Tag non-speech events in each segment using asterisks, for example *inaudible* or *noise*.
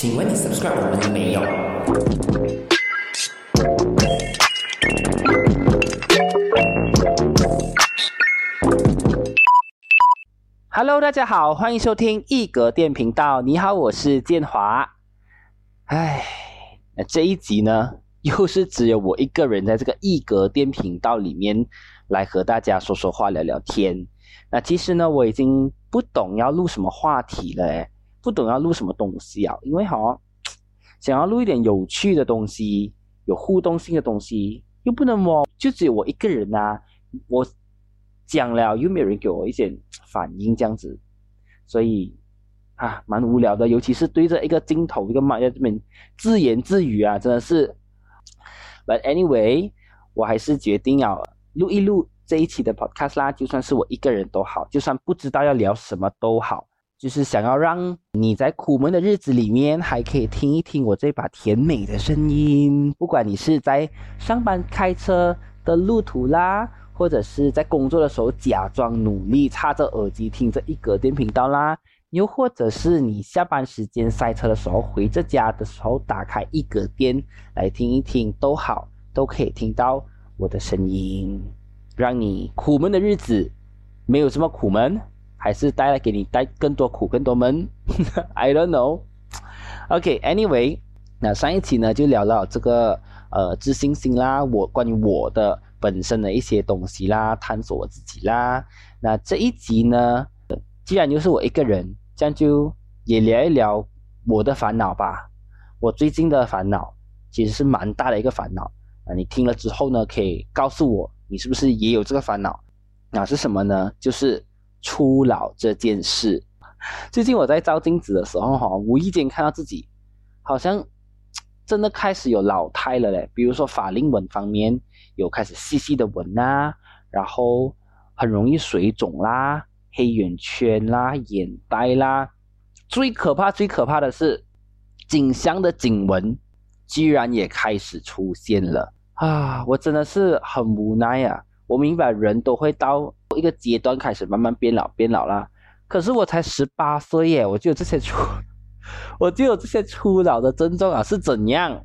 请问你 subscribe 我们了没有？Hello，大家好，欢迎收听一格电频道。你好，我是建华。唉，那这一集呢，又是只有我一个人在这个一格电频道里面来和大家说说话、聊聊天。那其实呢，我已经不懂要录什么话题了，不懂要录什么东西啊，因为好 *tsk* 想要录一点有趣的东西，有互动性的东西，又不能哦，就只有我一个人啊，我讲了又没有人给我一些 *tsk* 反应，这样子，所以啊，蛮无聊的，尤其是对着一个镜头、一个麦在这边自言自语啊，真的是。But anyway，我还是决定要录一录这一期的 podcast 啦，就算是我一个人都好，就算不知道要聊什么都好，就是想要让你在苦闷的日子里面还可以听一听我这把甜美的声音，不管你是在上班开车的路途啦。或者是在工作的时候假装努力，插着耳机听着一格电频道啦，又或者是你下班时间塞车的时候回着家的时候打开一格电来听一听都好，都可以听到我的声音，让你苦闷的日子没有这么苦闷，还是带来给你带更多苦更多闷，*laughs* I don't know。OK，Anyway，那上一期呢就聊到这个呃自信心啦，我关于我的。本身的一些东西啦，探索我自己啦。那这一集呢，既然又是我一个人，这样就也聊一聊我的烦恼吧。我最近的烦恼其实是蛮大的一个烦恼啊。你听了之后呢，可以告诉我你是不是也有这个烦恼？那是什么呢？就是初老这件事。最近我在照镜子的时候哈，无意间看到自己好像真的开始有老态了嘞。比如说法令纹方面。有开始细细的纹啦，然后很容易水肿啦、黑眼圈啦、眼袋啦，最可怕、最可怕的是颈项的颈纹居然也开始出现了啊！我真的是很无奈啊！我明白人都会到一个阶段开始慢慢变老、变老啦，可是我才十八岁耶，我就有这些初，*laughs* 我就有这些初老的症状啊，是怎样？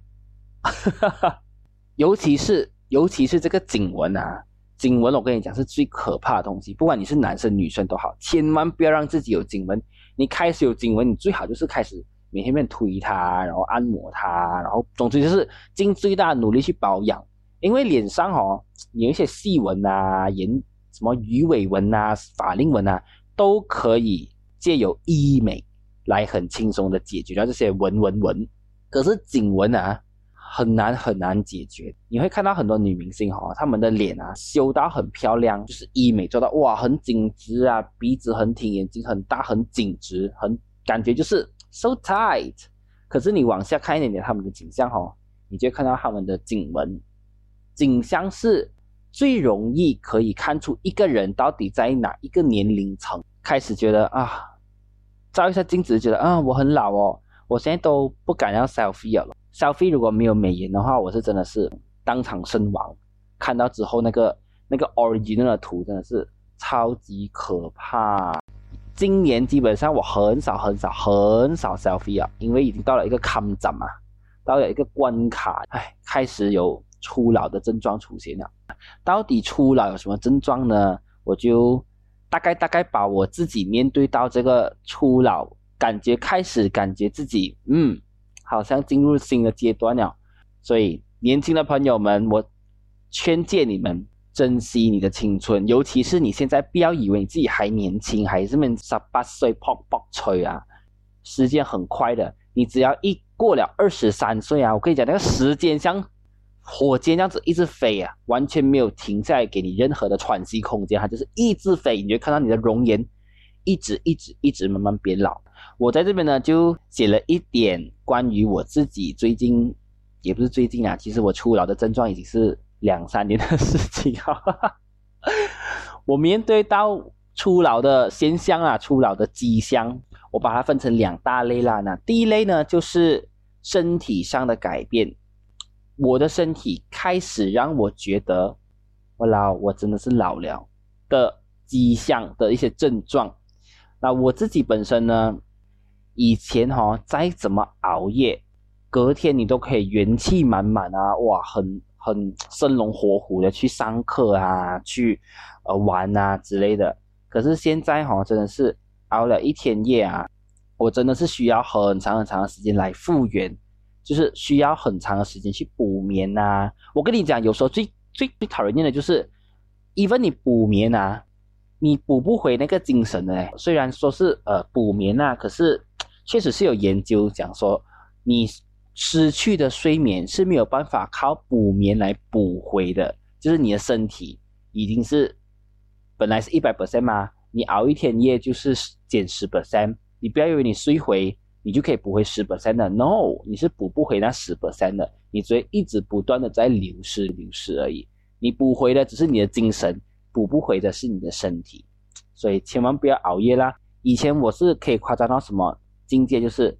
*laughs* 尤其是。尤其是这个颈纹啊，颈纹我跟你讲是最可怕的东西。不管你是男生女生都好，千万不要让自己有颈纹。你开始有颈纹，你最好就是开始每天面推它，然后按摩它，然后总之就是尽最大努力去保养。因为脸上哦有一些细纹啊、眼什么鱼尾纹啊、法令纹啊，都可以借由医美来很轻松的解决掉这些纹纹纹。可是颈纹啊。很难很难解决，你会看到很多女明星哈，她们的脸啊修到很漂亮，就是医美做到哇很紧直啊，鼻子很挺，眼睛很大很紧直，很感觉就是 so tight。可是你往下看一点点她们的颈项哈，你就看到她们的颈纹，景象是最容易可以看出一个人到底在哪一个年龄层开始觉得啊，照一下镜子觉得啊我很老哦，我现在都不敢要 selfie 了。selfie 如果没有美颜的话，我是真的是当场身亡。看到之后那个那个 original 的图真的是超级可怕。今年基本上我很少很少很少 selfie 啊，因为已经到了一个坎站嘛，到了一个关卡，哎，开始有初老的症状出现了。到底初老有什么症状呢？我就大概大概把我自己面对到这个初老，感觉开始感觉自己嗯。好像进入新的阶段了，所以年轻的朋友们，我劝诫你们珍惜你的青春，尤其是你现在不要以为你自己还年轻，还是们十八岁泡泡吹啊，时间很快的，你只要一过了二十三岁啊，我跟你讲，那个时间像火箭这样子一直飞啊，完全没有停下来给你任何的喘息空间，它就是一直飞，你就看到你的容颜一直一直一直慢慢变老。我在这边呢，就写了一点关于我自己最近，也不是最近啊，其实我初老的症状已经是两三年的事情哈。*laughs* 我面对到初老的现象啊，初老的迹象，我把它分成两大类啦。那第一类呢，就是身体上的改变，我的身体开始让我觉得我老，我真的是老了的迹象的一些症状。那我自己本身呢？以前哈再怎么熬夜，隔天你都可以元气满满啊，哇，很很生龙活虎的去上课啊，去呃玩啊之类的。可是现在哈真的是熬了一天夜啊，我真的是需要很长很长的时间来复原，就是需要很长的时间去补眠呐。我跟你讲，有时候最最最讨人厌的就是，even 你补眠啊。你补不回那个精神的，虽然说是呃补眠啊，可是确实是有研究讲说，你失去的睡眠是没有办法靠补眠来补回的，就是你的身体已经是本来是一百 percent 吗？你熬一天夜就是减十 percent，你不要以为你睡回你就可以补回十 percent 的，no，你是补不回那十 percent 的，你只会一直不断的在流失流失而已，你补回的只是你的精神。补不回的是你的身体，所以千万不要熬夜啦。以前我是可以夸张到什么境界，就是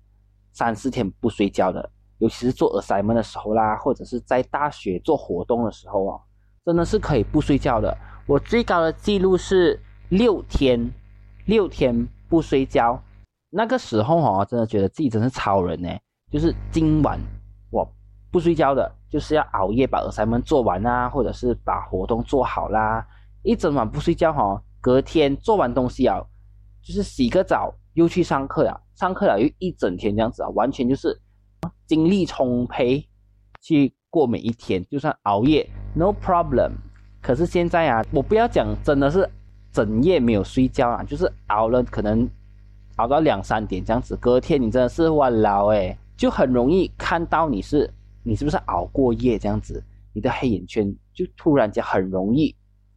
三四天不睡觉的，尤其是做 asylum 的时候啦，或者是在大学做活动的时候啊，真的是可以不睡觉的。我最高的记录是六天，六天不睡觉。那个时候哈，真的觉得自己真是超人呢，就是今晚我不睡觉的，就是要熬夜把 sm 做完啊，或者是把活动做好啦。一整晚不睡觉哈，隔天做完东西啊，就是洗个澡又去上课了，上课了又一整天这样子啊，完全就是精力充沛去过每一天，就算熬夜 no problem。可是现在啊，我不要讲真的是整夜没有睡觉啊，就是熬了可能熬到两三点这样子，隔天你真的是哇老哎，就很容易看到你是你是不是熬过夜这样子，你的黑眼圈就突然间很容易。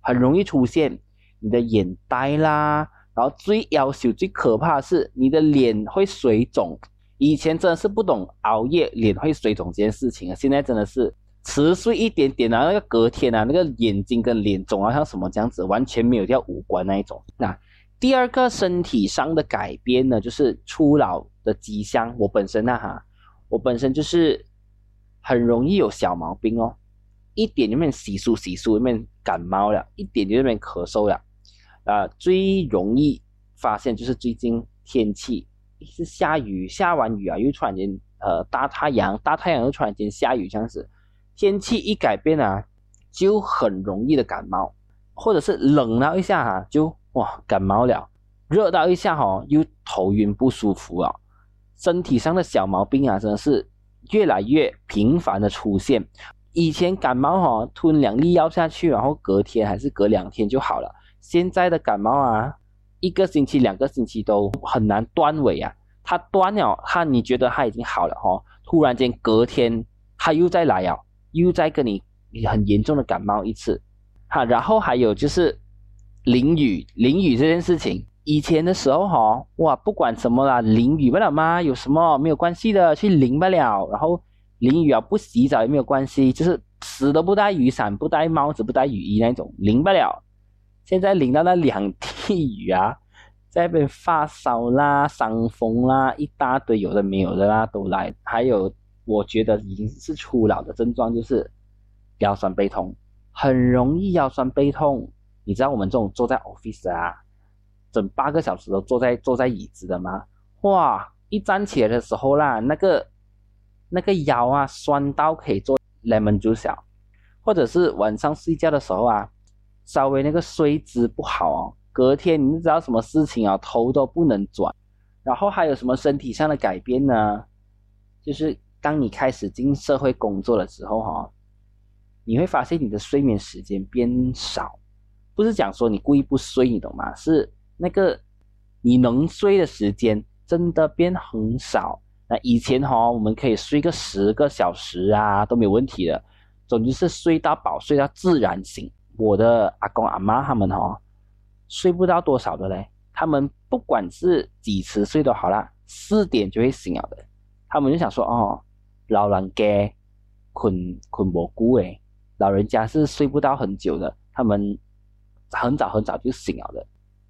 很容易出现你的眼呆啦，然后最要求最可怕的是你的脸会水肿。以前真的是不懂熬夜脸会水肿这件事情啊，现在真的是迟睡一点点啊，那个隔天啊，那个眼睛跟脸肿啊，像什么这样子，完全没有掉五官那一种。那第二个身体上的改变呢，就是初老的迹象。我本身呢哈，我本身就是很容易有小毛病哦。一点就变洗漱洗漱，就变感冒了；一点就变咳嗽了。啊，最容易发现就是最近天气是下雨，下完雨啊又突然间呃大太阳，大太阳又突然间下雨这样子。天气一改变啊，就很容易的感冒，或者是冷了一下哈，就哇感冒了；热到一下哈，又头晕不舒服啊。身体上的小毛病啊，真的是越来越频繁的出现。以前感冒哈，吞两粒药下去，然后隔天还是隔两天就好了。现在的感冒啊，一个星期、两个星期都很难断尾啊。它断了，它你觉得它已经好了哈，突然间隔天它又再来啊，又再跟你很严重的感冒一次。哈，然后还有就是淋雨，淋雨这件事情，以前的时候哈，哇，不管什么啦，淋雨不了吗？有什么没有关系的，去淋不了，然后。淋雨啊，不洗澡也没有关系，就是死都不带雨伞、不带帽子、不带雨衣那种，淋不了。现在淋到那两滴雨啊，*laughs* 在那边发烧啦、伤风啦，一大堆有的没有的啦都来。还有，我觉得已经是初老的症状，就是腰酸背痛，很容易腰酸背痛。你知道我们这种坐在 office 啊，整八个小时都坐在坐在椅子的吗？哇，一站起来的时候啦，那个。那个腰啊酸到可以做 lemon juice，或者是晚上睡觉的时候啊，稍微那个睡姿不好哦，隔天你知道什么事情啊，头都不能转。然后还有什么身体上的改变呢？就是当你开始进社会工作的时候哈，你会发现你的睡眠时间变少，不是讲说你故意不睡，你懂吗？是那个你能睡的时间真的变很少。那以前哈，我们可以睡个十个小时啊，都没有问题的。总之是睡到饱，睡到自然醒。我的阿公阿妈他们哈，睡不到多少的嘞。他们不管是几次睡都好啦，四点就会醒了的。他们就想说哦，老人家困困不久诶，老人家是睡不到很久的，他们很早很早就醒了的。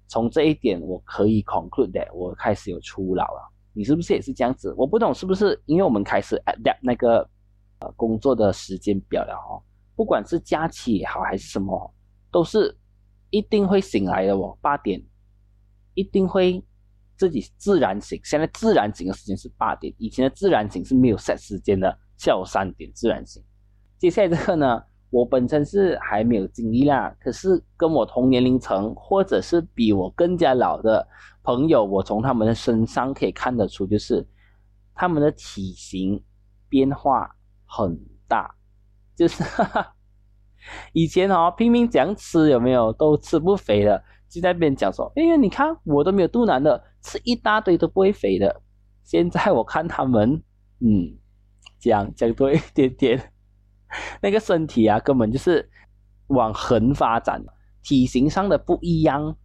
从这一点我可以 conclude that，我开始有初老了。你是不是也是这样子？我不懂是不是因为我们开始 adapt 那个呃工作的时间表了哦，不管是假期也好还是什么，都是一定会醒来的哦，八点一定会自己自然醒。现在自然醒的时间是八点，以前的自然醒是没有 set 时间的，下午三点自然醒。接下来这个呢，我本身是还没有经历啦，可是跟我同年龄层或者是比我更加老的朋友，我从他们的身上可以看得出，就是他们的体型变化很大，就是哈哈。*laughs* 以前哦拼命讲吃有没有都吃不肥的，就在边讲说，哎呀你看我都没有肚腩的，吃一大堆都不会肥的。现在我看他们，嗯，讲讲多一点点，*laughs* 那个身体啊根本就是往横发展，体型上的不一样，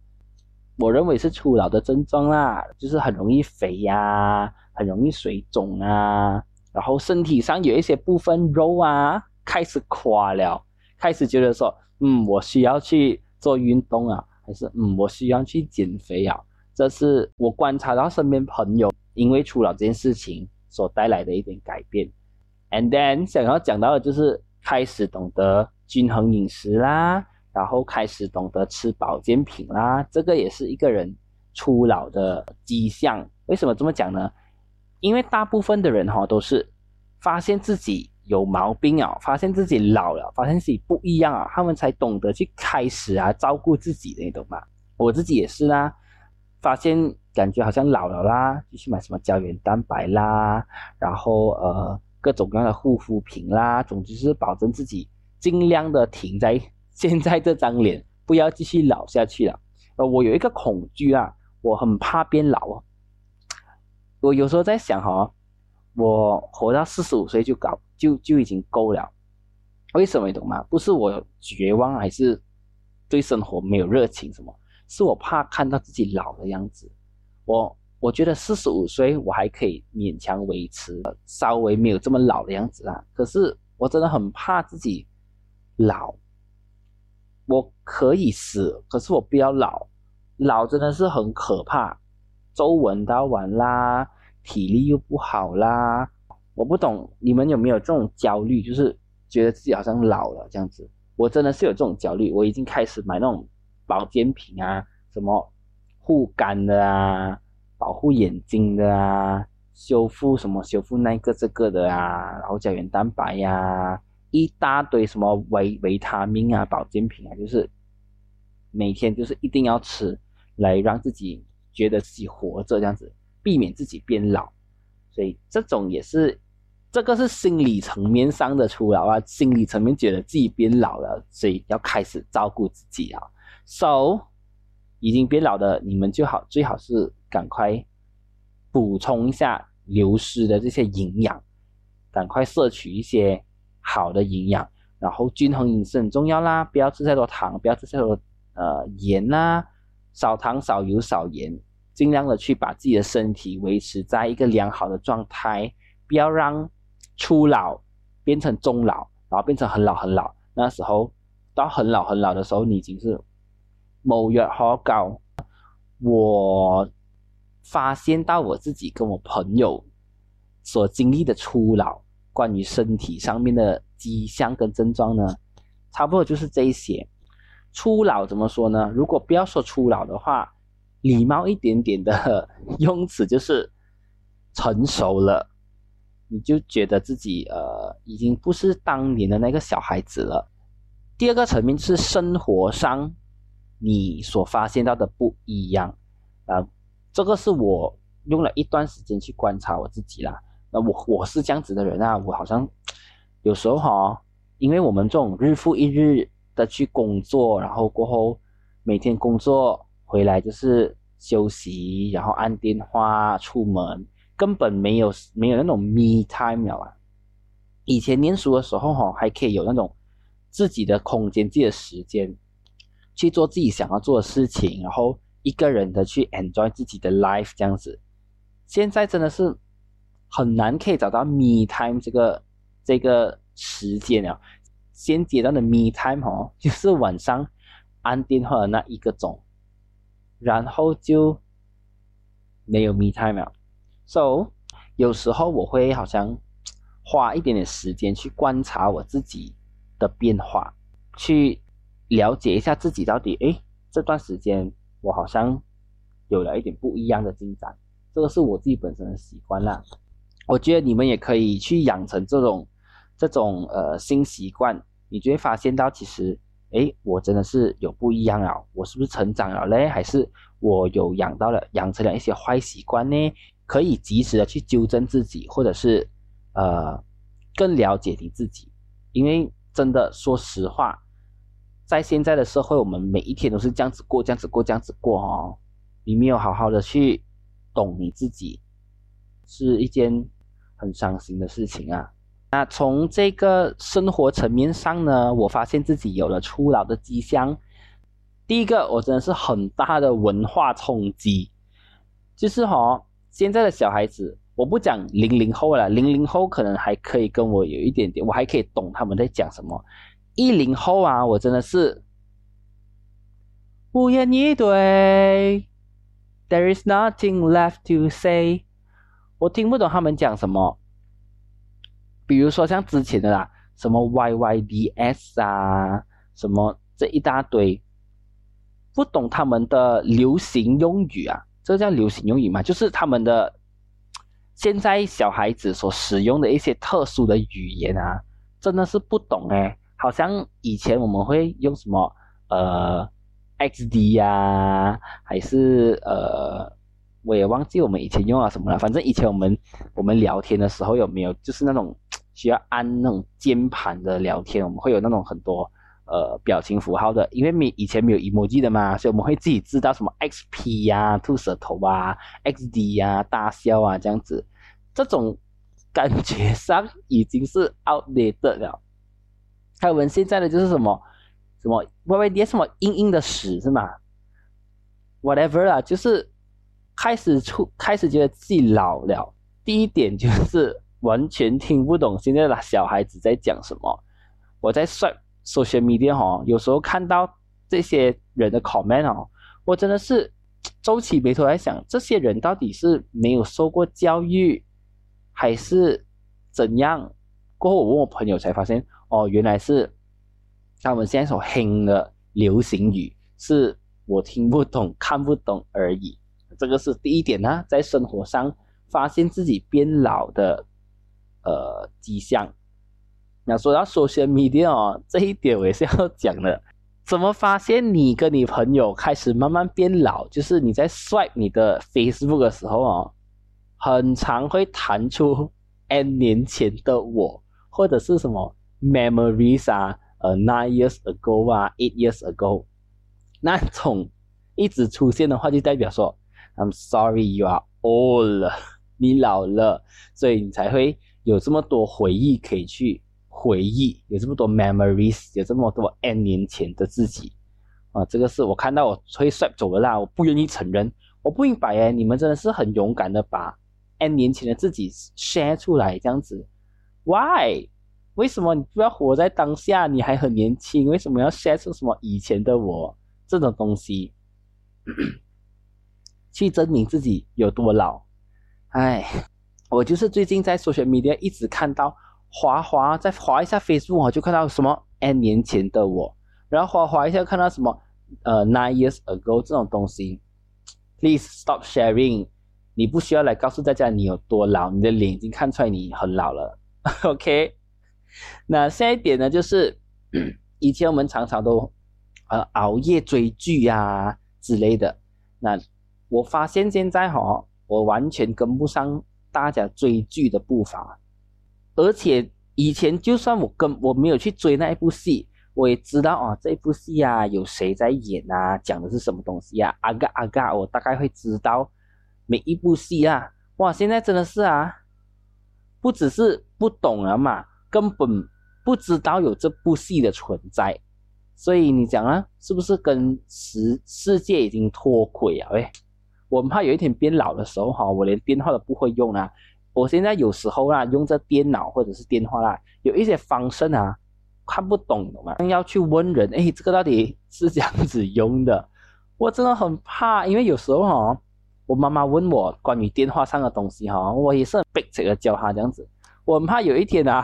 我认为是初老的症状啦，就是很容易肥呀，很容易水肿啊，然后身体上有一些部分肉啊开始垮了。开始觉得说，嗯，我需要去做运动啊，还是嗯，我需要去减肥啊？这是我观察到身边朋友因为初老这件事情所带来的一点改变。And then 想要讲到的就是开始懂得均衡饮食啦，然后开始懂得吃保健品啦，这个也是一个人初老的迹象。为什么这么讲呢？因为大部分的人哈都是发现自己。有毛病啊！发现自己老了，发现自己不一样啊，他们才懂得去开始啊，照顾自己的，你懂吗？我自己也是啦，发现感觉好像老了啦，就去买什么胶原蛋白啦，然后呃各种各样的护肤品啦，总之是保证自己尽量的停在 *laughs* 现在这张脸，不要继续老下去了。呃，我有一个恐惧啊，我很怕变老啊。我有时候在想哈，我活到四十五岁就搞。就就已经够了，为什么你懂吗？不是我绝望，还是对生活没有热情，什么？是我怕看到自己老的样子。我我觉得四十五岁我还可以勉强维持，稍微没有这么老的样子啊。可是我真的很怕自己老。我可以死，可是我不要老。老真的是很可怕，皱纹到完啦，体力又不好啦。我不懂你们有没有这种焦虑，就是觉得自己好像老了这样子。我真的是有这种焦虑，我已经开始买那种保健品啊，什么护肝的啊，保护眼睛的啊，修复什么修复那个这个的啊，然后胶原蛋白呀，一大堆什么维维他命啊，保健品啊，就是每天就是一定要吃，来让自己觉得自己活着这样子，避免自己变老。所以这种也是。这个是心理层面上的初老啊，心理层面觉得自己变老了，所以要开始照顾自己啊。So，已经变老的你们就好，最好是赶快补充一下流失的这些营养，赶快摄取一些好的营养，然后均衡饮食很重要啦，不要吃太多糖，不要吃太多呃盐呐，少糖少油少盐，尽量的去把自己的身体维持在一个良好的状态，不要让。初老变成中老，然后变成很老很老，那时候到很老很老的时候，你已经是某月好高。我发现到我自己跟我朋友所经历的初老，关于身体上面的迹象跟症状呢，差不多就是这些。初老怎么说呢？如果不要说初老的话，礼貌一点点的用词就是成熟了。你就觉得自己呃已经不是当年的那个小孩子了。第二个层面是生活上你所发现到的不一样啊，这个是我用了一段时间去观察我自己啦。那我我是这样子的人啊，我好像有时候哈，因为我们这种日复一日的去工作，然后过后每天工作回来就是休息，然后按电话出门。根本没有没有那种 me time 了啊！以前念书的时候哈，还可以有那种自己的空间、自己的时间去做自己想要做的事情，然后一个人的去 enjoy 自己的 life 这样子。现在真的是很难可以找到 me time 这个这个时间了。先阶段的 me time 哦，就是晚上按电话的那一个钟，然后就没有 me time 了。So，有时候我会好像花一点点时间去观察我自己的变化，去了解一下自己到底，哎，这段时间我好像有了一点不一样的进展。这个是我自己本身的习惯啦。我觉得你们也可以去养成这种这种呃新习惯，你就会发现到其实，哎，我真的是有不一样了，我是不是成长了嘞？还是我有养到了养成了一些坏习惯呢？可以及时的去纠正自己，或者是呃更了解你自己，因为真的说实话。在现在的社会，我们每一天都是这样子过，这样子过，这样子过哦。你没有好好的去懂你自己，是一件很伤心的事情啊。那从这个生活层面上呢，我发现自己有了初老的迹象。第一个，我真的是很大的文化冲击，就是哈，现在的小孩子，我不讲零零后了，零零后可能还可以跟我有一点点，我还可以懂他们在讲什么。一零后啊，我真的是无言以对。There is nothing left to say。我听不懂他们讲什么。比如说像之前的啦，什么 YYDS 啊，什么这一大堆，不懂他们的流行用语啊。这叫流行用语嘛？就是他们的现在小孩子所使用的一些特殊的语言啊，真的是不懂哎。好像以前我们会用什么呃 XD 呀，还是呃我也忘记我们以前用了什么了。反正以前我们我们聊天的时候有没有就是那种需要按那种键盘的聊天，我们会有那种很多呃表情符号的，因为没以前没有 emoji 的嘛，所以我们会自己知道什么 XP 呀、吐舌头啊、XD 呀、大笑啊这样子，这种感觉上已经是 outdated 了。他们现在的就是什么什么 Y Y D 什么硬硬的屎是吗？Whatever 啊，就是开始出开始觉得自己老了。第一点就是完全听不懂现在的小孩子在讲什么。我在刷 social media 哈，有时候看到这些人的 comment 哦，我真的是 *tsk* 皱起眉头来想，这些人到底是没有受过教育，还是怎样？过后我问我朋友才发现。哦，原来是他们现在所听的流行语，是我听不懂、看不懂而已。这个是第一点呢，在生活上发现自己变老的呃迹象。那说到 social media 哦，这一点我也是要讲的。怎么发现你跟你朋友开始慢慢变老？就是你在刷你的 Facebook 的时候哦，很常会弹出 N 年前的我，或者是什么。Memories 啊，呃，nine years ago 啊，eight years ago，那种一直出现的话，就代表说，I'm sorry you are old，*laughs* 你老了，所以你才会有这么多回忆可以去回忆，有这么多 memories，有这么多 N 年前的自己，啊，这个是我看到我会 swipe 走了啦，我不愿意承认，我不明白哎，你们真的是很勇敢的把 N 年前的自己 share 出来这样子，Why？为什么你不要活在当下？你还很年轻，为什么要 share 出什么以前的我这种东西，*coughs* 去证明自己有多老？哎，我就是最近在 social media 一直看到滑滑，再滑一下 Facebook，我就看到什么 N 年前的我，然后滑滑一下看到什么呃 nine years ago 这种东西。Please stop sharing，你不需要来告诉大家你有多老，你的脸已经看出来你很老了。*laughs* OK。那下一点呢，就是以前我们常常都呃熬夜追剧呀之类的。那我发现现在哈，我完全跟不上大家追剧的步伐。而且以前就算我跟我没有去追那一部戏，我也知道啊，这部戏啊有谁在演啊，讲的是什么东西啊，阿嘎阿嘎，我大概会知道每一部戏啊。哇，现在真的是啊，不只是不懂了嘛。根本不知道有这部戏的存在，所以你讲啊，是不是跟世世界已经脱轨啊？喂，我怕有一天变老的时候哈，我连电话都不会用啊。我现在有时候啦，用这电脑或者是电话啦，有一些方式啊看不懂，懂吗？要去问人，哎，这个到底是这样子用的？我真的很怕，因为有时候哈，我妈妈问我关于电话上的东西哈，我也是很逼这个教她这样子，我很怕有一天啊。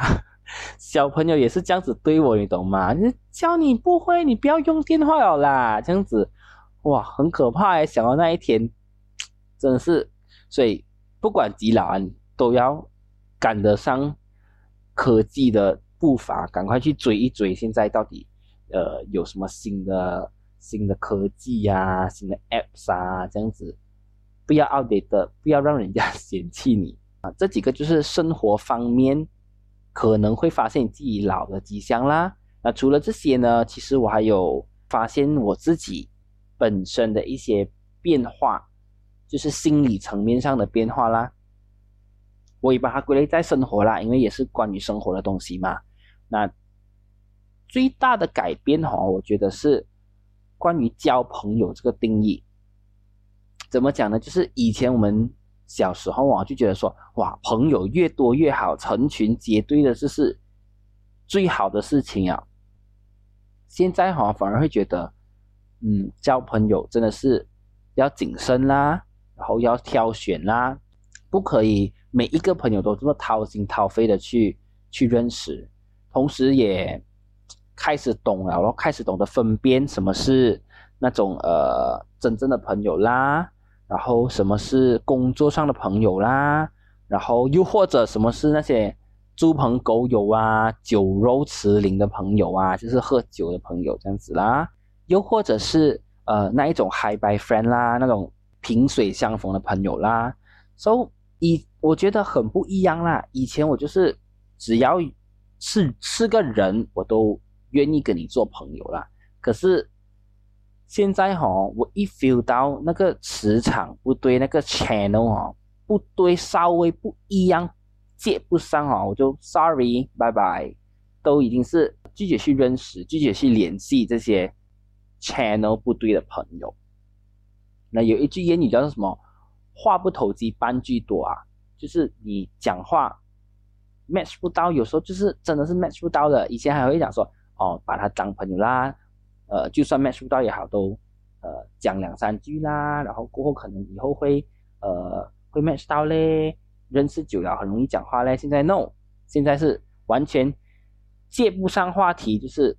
小朋友也是这样子对我，你懂吗？你教你不会，你不要用电话了啦，这样子，哇，很可怕哎！想到那一天，真的是，所以不管几老啊，都要赶得上科技的步伐，赶快去追一追。现在到底呃有什么新的新的科技呀、新的 apps 啊，这样子，不要 outdated，不要让人家嫌弃你啊。这几个就是生活方面可能会发现自己老的迹象啦。那除了这些呢，其实我还有发现我自己本身的一些变化。就是心理层面上的变化啦，我也把它归类在生活啦，因为也是关于生活的东西嘛。那最大的改变哈，我觉得是关于交朋友这个定义。怎么讲呢？就是以前我们小时候啊，就觉得说，哇，朋友越多越好，成群结队的就是最好的事情啊。现在哈，反而会觉得，嗯，交朋友真的是要谨慎啦。然后要挑选啦，不可以每一个朋友都这么掏心掏肺的去去认识，同时也开始懂了，然后开始懂得分辨什么是那种呃真正的朋友啦，然后什么是工作上的朋友啦，然后又或者什么是那些猪朋狗友啊、酒肉驰邻的朋友啊，就是喝酒的朋友这样子啦，又或者是呃那一种 high by friend 啦，那种。萍水相逢的朋友啦，so 以我觉得很不一样啦。以前我就是只要是是个人，我都愿意跟你做朋友啦。可是现在哈，我一 feel 到那个磁场不对，那个 channel 哈不对，稍微不一样，接不上哈，我就 sorry，拜拜，都已经是拒绝去认识，拒绝去联系这些 channel 不对的朋友。那有一句谚语叫做什么？话不投机半句多啊，就是你讲话 match 不到，有时候就是真的是 match 不到的。以前还会讲说，哦，把他当朋友啦，呃，就算 match 不到也好，都呃讲两三句啦，然后过后可能以后会呃会 match 到嘞，认识久了很容易讲话嘞。现在 no，现在是完全接不上话题，就是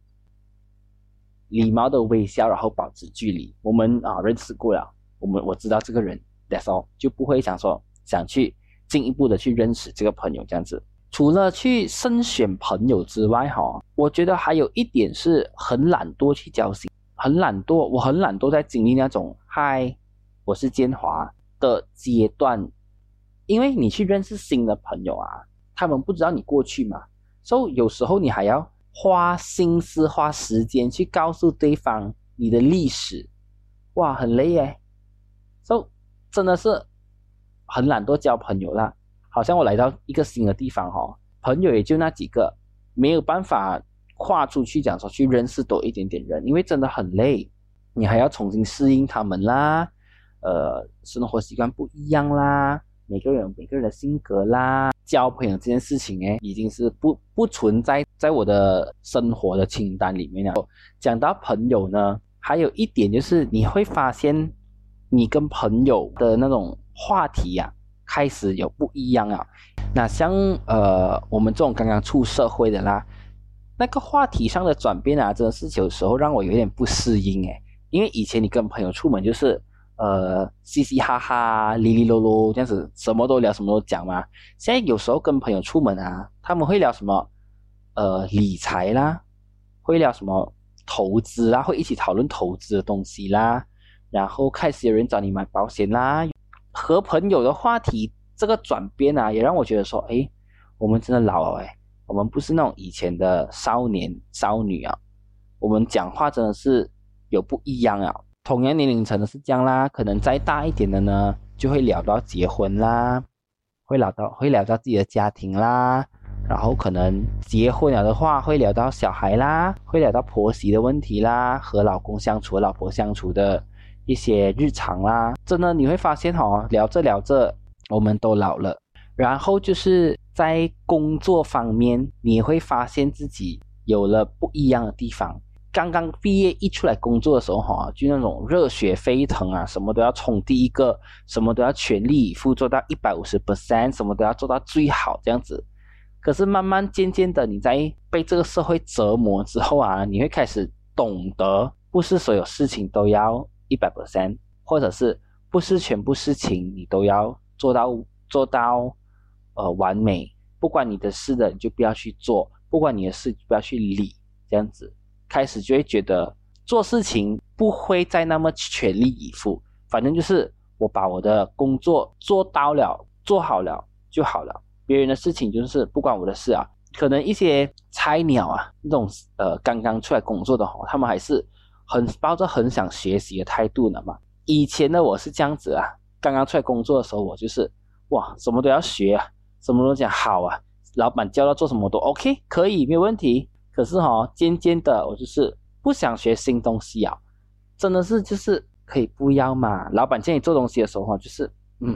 礼貌的微笑，然后保持距离。我们啊认识过了。我们我知道这个人，That's all，就不会想说想去进一步的去认识这个朋友这样子。除了去慎选朋友之外，哈，我觉得还有一点是很懒惰去交心，很懒惰，我很懒惰在经历那种嗨，我是建华的阶段，因为你去认识新的朋友啊，他们不知道你过去嘛，所以有时候你还要花心思花时间去告诉对方你的历史，哇，很累耶。都真的是很懒惰交朋友啦，好像我来到一个新的地方哈，朋友也就那几个，没有办法跨出去讲说去认识多一点点人，因为真的很累，你还要重新适应他们啦，呃，生活习惯不一样啦，每个人每个人的性格啦，交朋友这件事情哎，已经是不不存在在我的生活的清单里面了。讲到朋友呢，还有一点就是你会发现。你跟朋友的那种话题呀，开始有不一样啊。那像呃，我们这种刚刚出社会的啦，那个话题上的转变啊，真的是有时候让我有点不适应诶。因为以前你跟朋友出门就是呃嘻嘻哈哈、哩哩啰啰这样子，什么都聊，什么都讲嘛。现在有时候跟朋友出门啊，他们会聊什么呃理财啦，会聊什么投资啊，会一起讨论投资的东西啦。然后开始有人找你买保险啦，和朋友的话题这个转变啊，也让我觉得说，哎，我们真的老了哎，我们不是那种以前的少年少女啊，我们讲话真的是有不一样啊。同样年龄层的是这样啦，可能再大一点的呢，就会聊到结婚啦，会聊到会聊到自己的家庭啦，然后可能结婚了的话，会聊到小孩啦，会聊到婆媳的问题啦，和老公相处、老婆相处的。一些日常啦，真的你会发现哈，聊着聊着，我们都老了。然后就是在工作方面，你会发现自己有了不一样的地方。刚刚毕业一出来工作的时候哈，就那种热血沸腾啊，什么都要冲第一个，什么都要全力以赴做到一百五十 percent，什么都要做到最好这样子。可是慢慢渐渐的，你在被这个社会折磨之后啊，你会开始懂得，不是所有事情都要。一百 percent，或者是不是全部事情你都要做到做到呃完美。不管你的事的，你就不要去做；不管你的事，不要去理。这样子，开始就会觉得做事情不会再那么全力以赴。反正就是我把我的工作做到了、做好了就好了。别人的事情就是不关我的事啊。可能一些菜鸟啊，那种呃刚刚出来工作的哈，他们还是很抱着很想学习的态度的嘛。以前呢我是这样子啊，刚刚出来工作的时候，我就是哇，什么都要学啊。什么都讲好啊，老板教他做什么都 OK，可以没有问题。可是哈，渐渐的我就是不想学新东西啊，真的是就是可以不要嘛。老板叫你做东西的时候哈，就是嗯，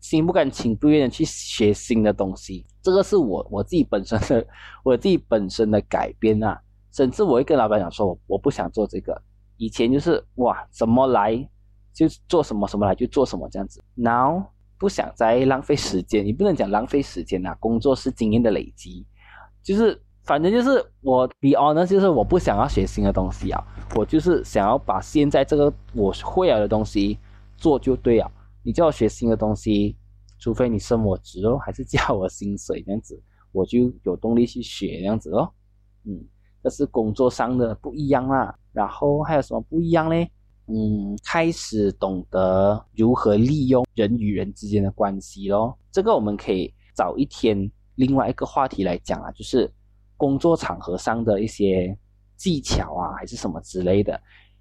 心不甘情不愿的去学新的东西。这个是我我自己本身的我自己本身的改变啊。甚至我会跟老板讲说，我我不想做这个。以前就是哇，怎么来就做什么，什么来就做什么这样子。Now。不想再浪费时间，你不能讲浪费时间呐。工作是经验的累积，就是反正就是我 be honest，就是我不想要学新的东西啊，我就是想要把现在这个我会了的东西做就对了。你叫我学新的东西，除非你升我职哦，还是加我薪水这样子，我就有动力去学这样子哦。嗯，这是工作上的不一样啦。然后还有什么不一样呢？嗯，开始懂得如何利用人与人之间的关系咯。这个我们可以找一天另外一个话题来讲啊，就是工作场合上的一些技巧啊，还是什么之类的。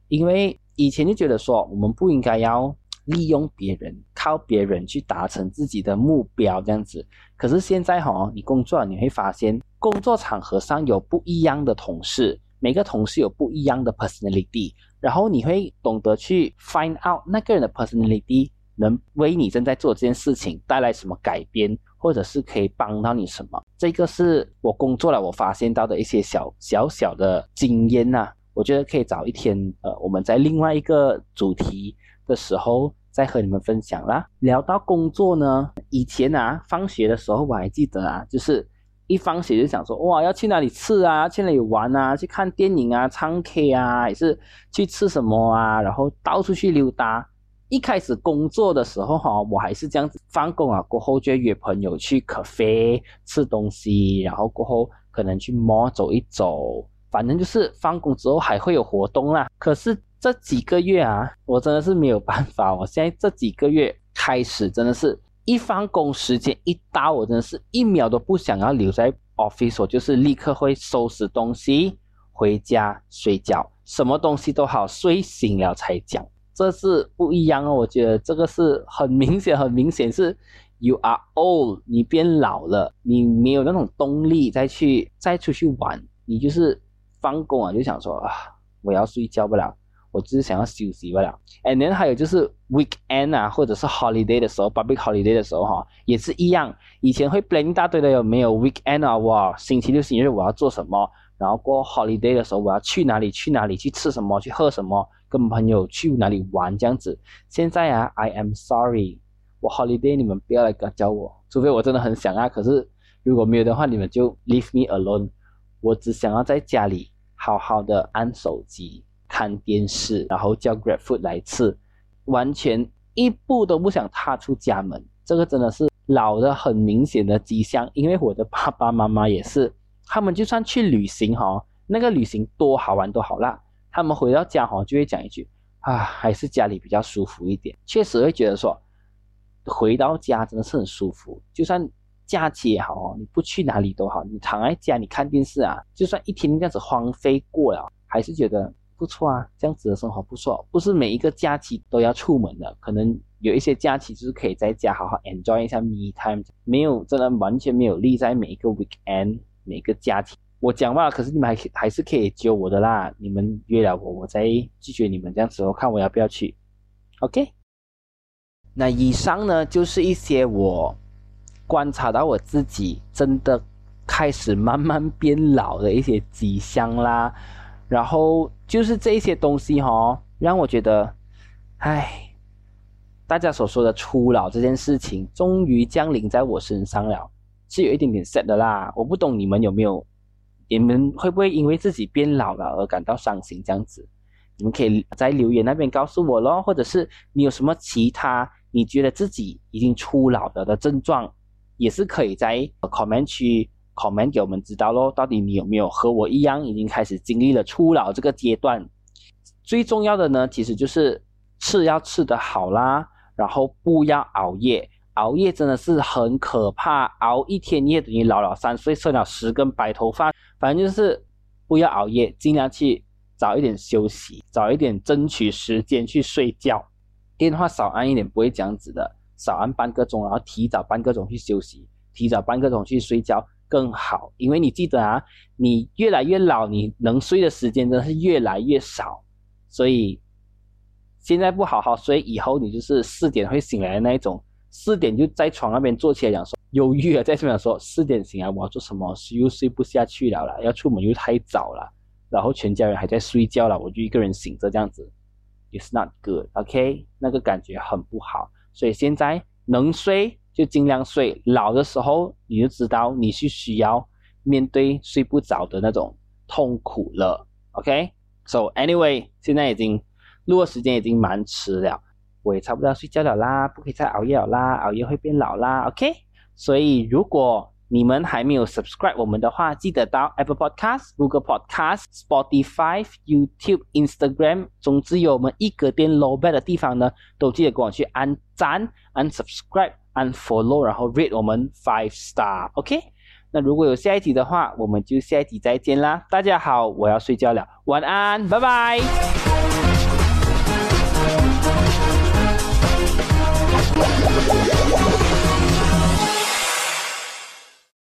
因为以前就觉得说，我们不应该要利用别人，靠别人去达成自己的目标这样子。可是现在哈，你工作你会发现，工作场合上有不一样的同事，每个同事有不一样的 personality。然后你会懂得去 find out 那个人的 personality 能为你正在做这件事情带来什么改变，或者是可以帮到你什么。这个是我工作了我发现到的一些小小小的经验呐。我觉得可以找一天，呃，我们在另外一个主题的时候再和你们分享啦。聊到工作呢，以前啊，放学的时候我还记得啊，就是。一放学就想说哇，要去哪里吃啊？要去哪里玩啊？去看电影啊？唱 K 啊？还是去吃什么啊？然后到处去溜达。一开始工作的时候哈，我还是这样子，放工啊过后就约朋友去咖啡吃东西，然后过后可能去 mall 走一走，反正就是放工之后还会有活动啦。可是这几个月啊，我真的是没有办法，我现在这几个月开始真的是。一放工时间一到，我真的是一秒都不想要留在 office，我就是立刻会收拾东西回家睡觉，什么东西都好，睡醒了才讲，这是不一样哦。我觉得这个是很明显，很明显是 you are old，你变老了，你没有那种动力再去再出去玩，你就是放工啊就想说啊，我要睡觉不了。我只是想要休息罢了。And then 还有就是 weekend 啊，或者是 holiday 的时候，public holiday 的时候哈，也是一样。以前会 plan 一大堆的，有没有 weekend 啊？哇，星期六、星期日我要做什么？然后过 holiday 的时候我要去哪里？去哪里？去吃什么？去喝什么？跟朋友去哪里玩？这样子。现在啊，I am sorry，我 holiday 你们不要来教我，除非我真的很想啊。可是如果没有的话，你们就 leave me alone。我只想要在家里好好的按手机。看电视，然后叫 Grab Food 来吃，完全一步都不想踏出家门。这个真的是老的很明显的迹象。因为我的爸爸妈妈也是，他们就算去旅行哈，那个旅行多好玩多好啦，他们回到家哈就会讲一句啊，还是家里比较舒服一点。确实会觉得说，回到家真的是很舒服。就算假期也好哦，你不去哪里都好，你躺在家里看电视啊，就算一天这样子荒废过了，还是觉得。不错啊，这样子的生活不错。不是每一个假期都要出门的，可能有一些假期就是可以在家好好 enjoy 一下 me time。没有，真的完全没有立在每一个 weekend，每个假期。我讲吧，可是你们还还是可以揪我的啦。你们约了我，我再拒绝你们这样子，我看我要不要去。OK。那以上呢，就是一些我观察到我自己真的开始慢慢变老的一些迹象啦。然后就是这些东西哈，让我觉得，唉，大家所说的初老这件事情，终于降临在我身上了，是有一点点 sad 的啦。我不懂你们有没有，你们会不会因为自己变老了而感到伤心这样子？你们可以在留言那边告诉我咯，或者是你有什么其他你觉得自己已经初老了的症状，也是可以在 comment 区 comment 给我们知道咯。到底你有没有和我一样已经开始经历了初老这个阶段？最重要的呢，其实就是吃要吃得好啦，然后不要熬夜。熬夜真的是很可怕，熬一天夜等于老了三岁，生了十根白头发。反正就是不要熬夜，尽量去早一点休息，早一点争取时间去睡觉。电话少按一点，不会这样子的，少按半个钟，然后提早半个钟去休息，提早半个钟去睡觉更好。因为你记得啊，你越来越老，你能睡的时间真的是越来越少，所以现在不好好睡，以后你就是四点会醒来的那一种。四点就在床那边坐起来讲说犹豫啊，在这边说四点醒来我要做什么，又睡不下去了啦，要出门又太早了，然后全家人还在睡觉了，我就一个人醒着这样子，It's not good，OK，那个感觉很不好，所以现在能睡就尽量睡，老的时候你就知道你是需要面对睡不着的那种痛苦了，OK，So anyway，现在已经录的时间已经蛮迟了。我也差不多要睡觉了啦，不可以再熬夜了啦，熬夜会变老啦，OK？所以如果你们还没有 subscribe 我们的话，记得到 Apple Podcast、Google Podcast、Spotify、YouTube、Instagram，总之有我们一格店 low bad 的地方呢，都记得给我去按赞、按 subscribe、按 follow 然后 read 我们 five star ok 那如果有下一集的话我们就下一集再见啦。大家好我要睡觉了晚安拜拜。